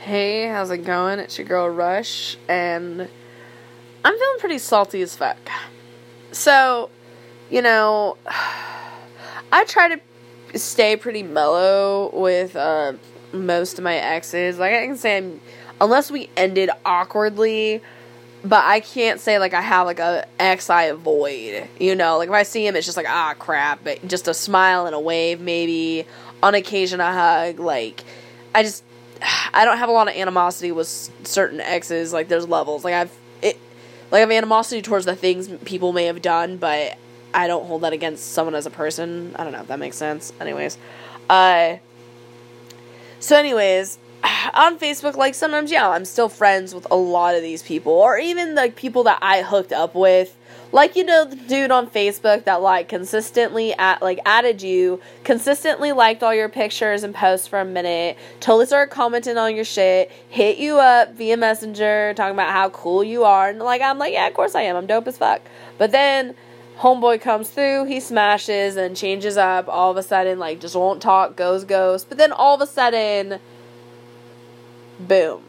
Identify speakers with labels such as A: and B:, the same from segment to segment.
A: Hey, how's it going? It's your girl Rush, and I'm feeling pretty salty as fuck. So, you know, I try to stay pretty mellow with uh, most of my exes. Like, I can say, I'm, unless we ended awkwardly, but I can't say like I have like a ex I avoid. You know, like if I see him, it's just like ah crap, but just a smile and a wave, maybe on occasion a hug. Like, I just I don't have a lot of animosity with certain exes. Like there's levels. Like I've it, like I have animosity towards the things people may have done, but I don't hold that against someone as a person. I don't know if that makes sense. Anyways, uh, so anyways, on Facebook, like sometimes yeah, I'm still friends with a lot of these people, or even like people that I hooked up with like you know the dude on Facebook that like consistently at like added you, consistently liked all your pictures and posts for a minute, totally started commenting on your shit, hit you up via messenger, talking about how cool you are, and like I'm like, yeah, of course I am, I'm dope as fuck. But then homeboy comes through, he smashes and changes up, all of a sudden, like just won't talk, goes ghost. But then all of a sudden, boom.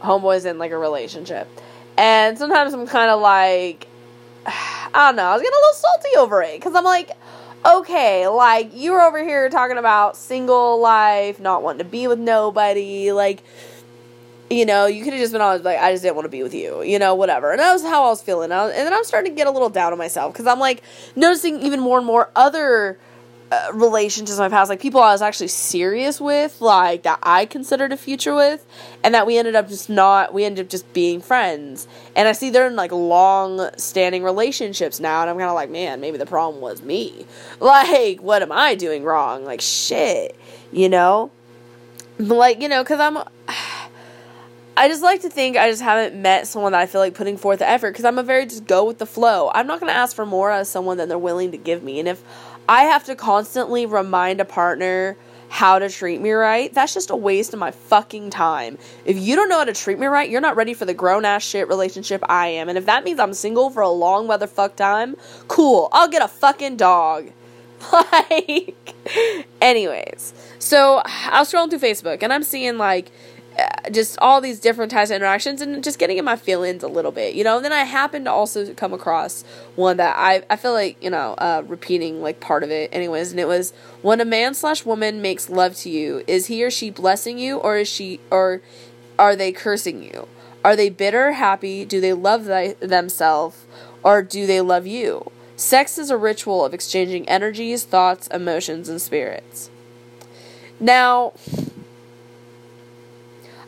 A: Homeboy's in like a relationship. And sometimes I'm kind of like, I don't know. I was getting a little salty over it because I'm like, okay, like you were over here talking about single life, not wanting to be with nobody, like. You know, you could have just been honest, like, I just didn't want to be with you, you know, whatever. And that was how I was feeling. and then I'm starting to get a little down on myself because I'm like noticing even more and more other uh, relationships in my past, like people I was actually serious with, like that I considered a future with, and that we ended up just not, we ended up just being friends. And I see they're in like long standing relationships now, and I'm kind of like, man, maybe the problem was me. Like, what am I doing wrong? Like, shit, you know? Like, you know, because I'm. I just like to think I just haven't met someone that I feel like putting forth the effort because I'm a very just go with the flow. I'm not going to ask for more as someone than they're willing to give me. And if I have to constantly remind a partner how to treat me right, that's just a waste of my fucking time. If you don't know how to treat me right, you're not ready for the grown ass shit relationship I am. And if that means I'm single for a long motherfuck time, cool. I'll get a fucking dog. Like, anyways. So I was scrolling through Facebook and I'm seeing like just all these different types of interactions and just getting in my feelings a little bit, you know. And then I happened to also come across one that I, I feel like, you know, uh, repeating like part of it anyways. And it was when a man slash woman makes love to you, is he or she blessing you or is she, or are they cursing you? Are they bitter, happy? Do they love th- themselves or do they love you? Sex is a ritual of exchanging energies, thoughts, emotions, and spirits. Now,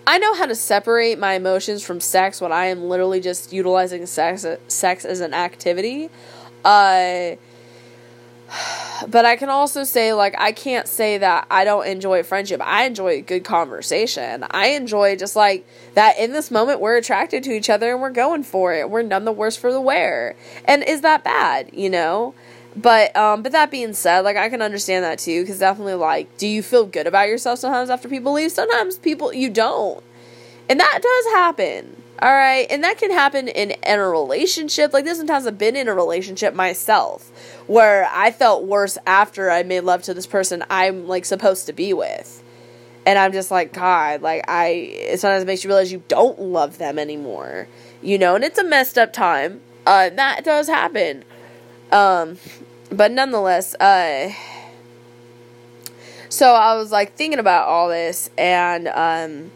A: I know how to separate my emotions from sex when I am literally just utilizing sex sex as an activity. Uh but I can also say like I can't say that I don't enjoy friendship. I enjoy good conversation. I enjoy just like that in this moment we're attracted to each other and we're going for it. We're none the worse for the wear. And is that bad, you know? But um, but that being said, like I can understand that too, because definitely like, do you feel good about yourself sometimes after people leave? Sometimes people you don't, and that does happen. All right, and that can happen in in a relationship. Like this sometimes I've been in a relationship myself where I felt worse after I made love to this person I'm like supposed to be with, and I'm just like God, like I. It sometimes makes you realize you don't love them anymore, you know, and it's a messed up time. Uh, that does happen. Um, but nonetheless, uh, so I was like thinking about all this, and um,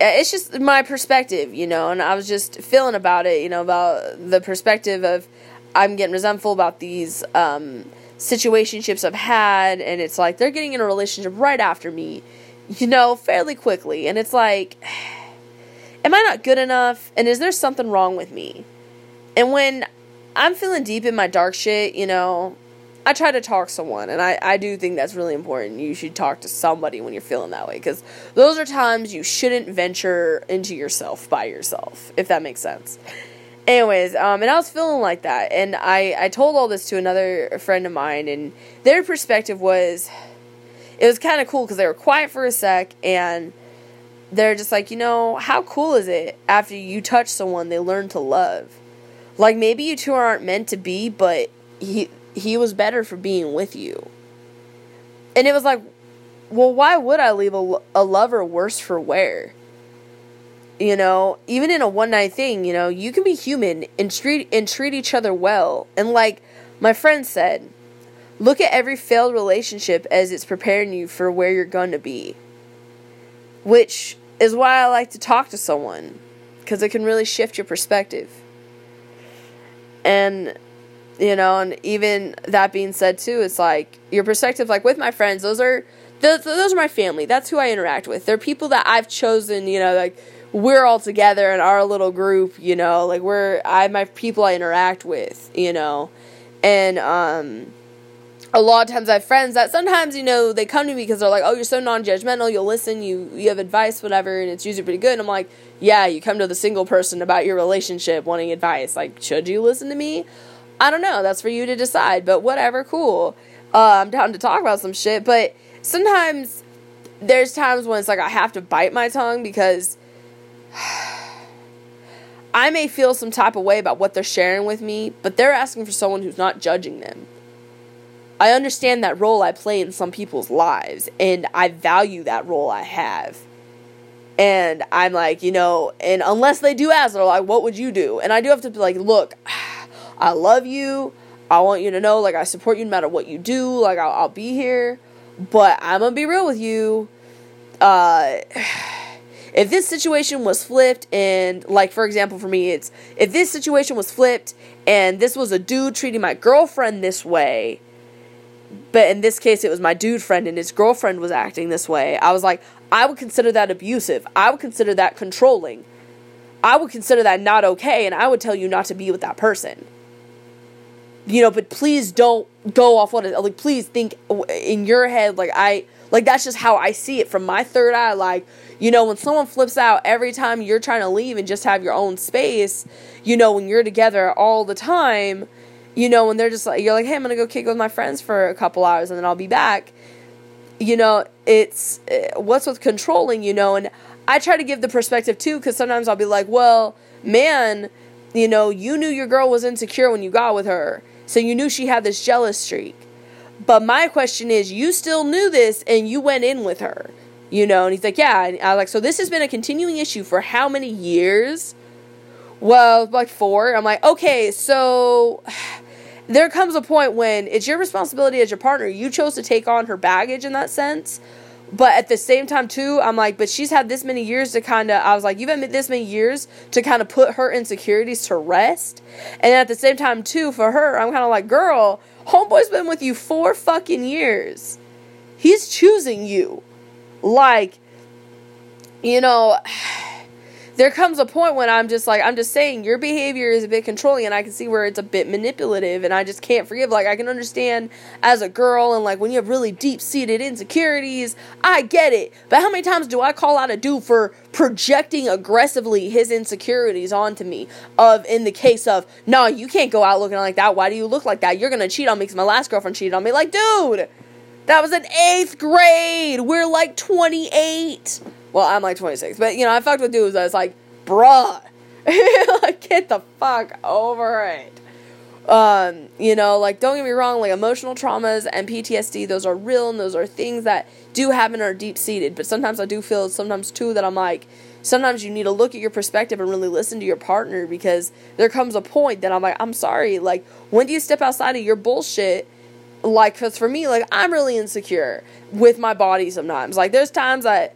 A: it's just my perspective, you know, and I was just feeling about it, you know, about the perspective of I'm getting resentful about these um, situationships I've had, and it's like they're getting in a relationship right after me, you know, fairly quickly, and it's like, am I not good enough? And is there something wrong with me? And when I'm feeling deep in my dark shit, you know, I try to talk to someone, and I, I do think that's really important. You should talk to somebody when you're feeling that way, because those are times you shouldn't venture into yourself by yourself, if that makes sense. Anyways, um, and I was feeling like that, and I, I told all this to another friend of mine, and their perspective was, it was kind of cool because they were quiet for a sec, and they're just like, you know, how cool is it after you touch someone they learn to love? Like maybe you two aren't meant to be, but he he was better for being with you. And it was like, well, why would I leave a, a lover worse for wear? you know, even in a one night thing, you know, you can be human and treat and treat each other well. And like my friend said, look at every failed relationship as it's preparing you for where you're going to be. Which is why I like to talk to someone because it can really shift your perspective. And you know, and even that being said too, it's like your perspective like with my friends, those are those, those are my family. That's who I interact with. They're people that I've chosen, you know, like we're all together in our little group, you know, like we're I my people I interact with, you know. And um a lot of times I have friends that sometimes, you know, they come to me because they're like, Oh, you're so non judgmental, you'll listen, you you have advice, whatever, and it's usually pretty good. And I'm like, Yeah, you come to the single person about your relationship wanting advice. Like, should you listen to me? I don't know, that's for you to decide, but whatever, cool. Uh, I'm down to talk about some shit, but sometimes there's times when it's like I have to bite my tongue because I may feel some type of way about what they're sharing with me, but they're asking for someone who's not judging them. I understand that role I play in some people's lives, and I value that role I have. And I'm like, you know, and unless they do ask, they're like, what would you do? And I do have to be like, look, I love you. I want you to know, like, I support you no matter what you do. Like, I'll, I'll be here. But I'm going to be real with you. Uh, if this situation was flipped and like for example for me it's if this situation was flipped and this was a dude treating my girlfriend this way but in this case it was my dude friend and his girlfriend was acting this way. I was like i would consider that abusive. I would consider that controlling. I would consider that not okay and i would tell you not to be with that person. You know but please don't go off what it like please think in your head like i like that's just how i see it from my third eye. Like you know, when someone flips out every time you're trying to leave and just have your own space, you know, when you're together all the time, you know, when they're just like, you're like, hey, I'm to go kick with my friends for a couple hours and then I'll be back. You know, it's eh, what's with controlling, you know, and I try to give the perspective too because sometimes I'll be like, well, man, you know, you knew your girl was insecure when you got with her. So you knew she had this jealous streak. But my question is, you still knew this and you went in with her you know and he's like yeah and i like so this has been a continuing issue for how many years well like four i'm like okay so there comes a point when it's your responsibility as your partner. You chose to take on her baggage in that sense. But at the same time too i'm like but she's had this many years to kind of i was like you've had this many years to kind of put her insecurities to rest. And at the same time too for her i'm kind of like girl homeboy's been with you four fucking years. He's choosing you. Like, you know, there comes a point when I'm just like, I'm just saying your behavior is a bit controlling, and I can see where it's a bit manipulative, and I just can't forgive. Like, I can understand as a girl, and like when you have really deep seated insecurities, I get it. But how many times do I call out a dude for projecting aggressively his insecurities onto me? Of in the case of, no, you can't go out looking like that. Why do you look like that? You're gonna cheat on me because my last girlfriend cheated on me. Like, dude that was in eighth grade. We're like 28. Well, I'm like 26. But, you know, I fucked with dudes. Was like, bruh. like, get the fuck over it. Um, you know, like, don't get me wrong, like, emotional traumas and PTSD, those are real and those are things that do happen are deep seated. But sometimes I do feel, sometimes too, that I'm like, sometimes you need to look at your perspective and really listen to your partner because there comes a point that I'm like, I'm sorry. Like, when do you step outside of your bullshit? like because for me like i'm really insecure with my body sometimes like there's times i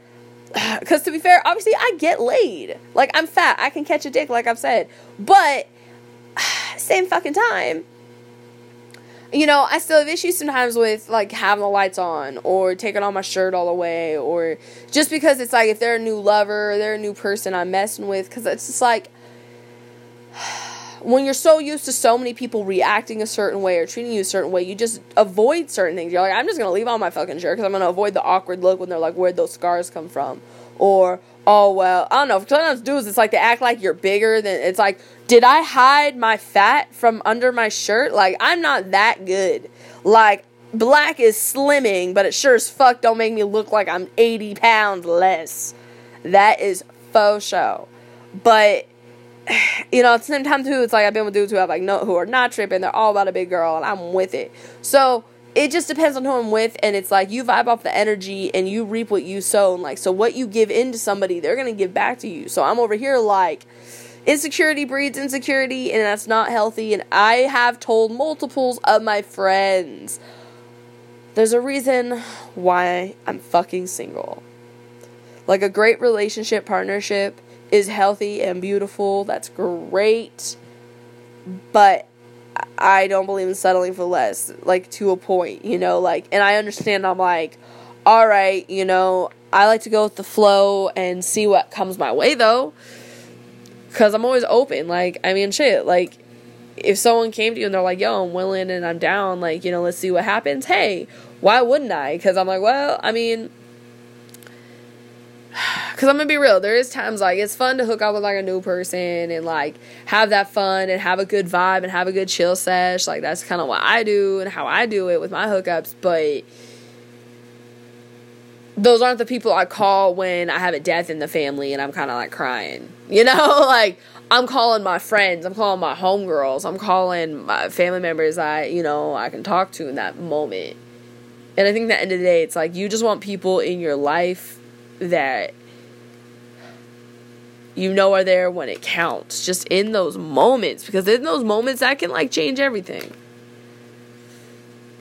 A: because to be fair obviously i get laid. Like i'm fat. I can catch a dick like i've said. But same fucking time you know i still have issues sometimes with like having the lights on or taking on my shirt all the way or just because it's like if they're a new lover they're a new person i'm messing with because it's just like when you're so used to so many people reacting a certain way or treating you a certain way, you just avoid certain things. You're like, I'm just gonna leave on my fucking shirt because I'm gonna avoid the awkward look when they're like, where'd those scars come from? Or, oh well, I don't know. Sometimes dudes, it's like they act like you're bigger than. It's like, did I hide my fat from under my shirt? Like I'm not that good. Like black is slimming, but it sure as fuck don't make me look like I'm 80 pounds less. That is faux show. But you know, at the same time too, it's like I've been with dudes who have like no who are not tripping, they're all about a big girl and I'm with it. So it just depends on who I'm with, and it's like you vibe off the energy and you reap what you sow. And like, so what you give into somebody, they're gonna give back to you. So I'm over here like, insecurity breeds insecurity, and that's not healthy. And I have told multiples of my friends, there's a reason why I'm fucking single. Like, a great relationship partnership is healthy and beautiful. That's great. But I don't believe in settling for less, like to a point, you know, like, and I understand I'm like, all right, you know, I like to go with the flow and see what comes my way though. Cause I'm always open. Like, I mean, shit, like, if someone came to you and they're like, yo, I'm willing and I'm down, like, you know, let's see what happens. Hey, why wouldn't I? Cause I'm like, well, I mean, Cause I'm gonna be real, there is times like it's fun to hook up with like a new person and like have that fun and have a good vibe and have a good chill sesh. Like that's kind of what I do and how I do it with my hookups. But those aren't the people I call when I have a death in the family and I'm kind of like crying. You know, like I'm calling my friends, I'm calling my homegirls, I'm calling my family members I you know I can talk to in that moment. And I think at the end of the day, it's like you just want people in your life that you know are there when it counts just in those moments because in those moments that can like change everything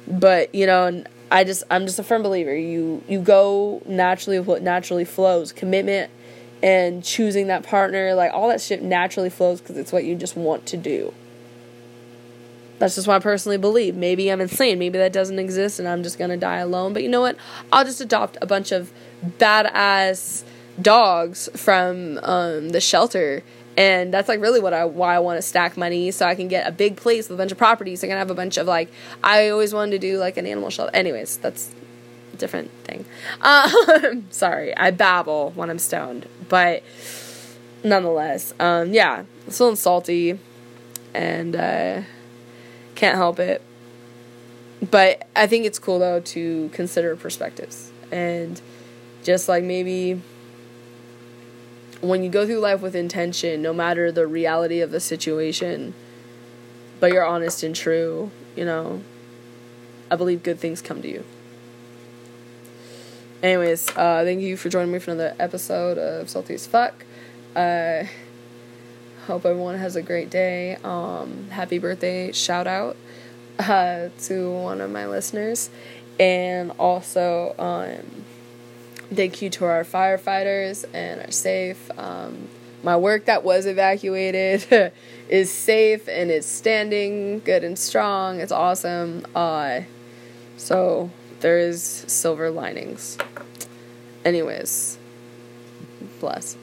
A: but you know i just i'm just a firm believer you you go naturally with what naturally flows commitment and choosing that partner like all that shit naturally flows because it's what you just want to do that's just what I personally believe. Maybe I'm insane. Maybe that doesn't exist and I'm just going to die alone. But you know what? I'll just adopt a bunch of badass dogs from um, the shelter and that's like really what I why I want to stack money so I can get a big place with a bunch of properties. I can have a bunch of like I always wanted to do like an animal shelter. Anyways, that's a different thing. Um, sorry, I babble when I'm stoned, but nonetheless, um, yeah, I'm feeling salty, and uh, can't help it. But I think it's cool though to consider perspectives and just like maybe when you go through life with intention, no matter the reality of the situation, but you're honest and true, you know, I believe good things come to you. Anyways, uh, thank you for joining me for another episode of Salty as Fuck. Uh, hope everyone has a great day. Um, happy birthday, shout out uh, to one of my listeners. And also, um, Thank you to our firefighters and our safe. Um, my work that was evacuated is safe and it's standing good and strong. It's awesome. Uh, so there is silver linings. Anyways, bless.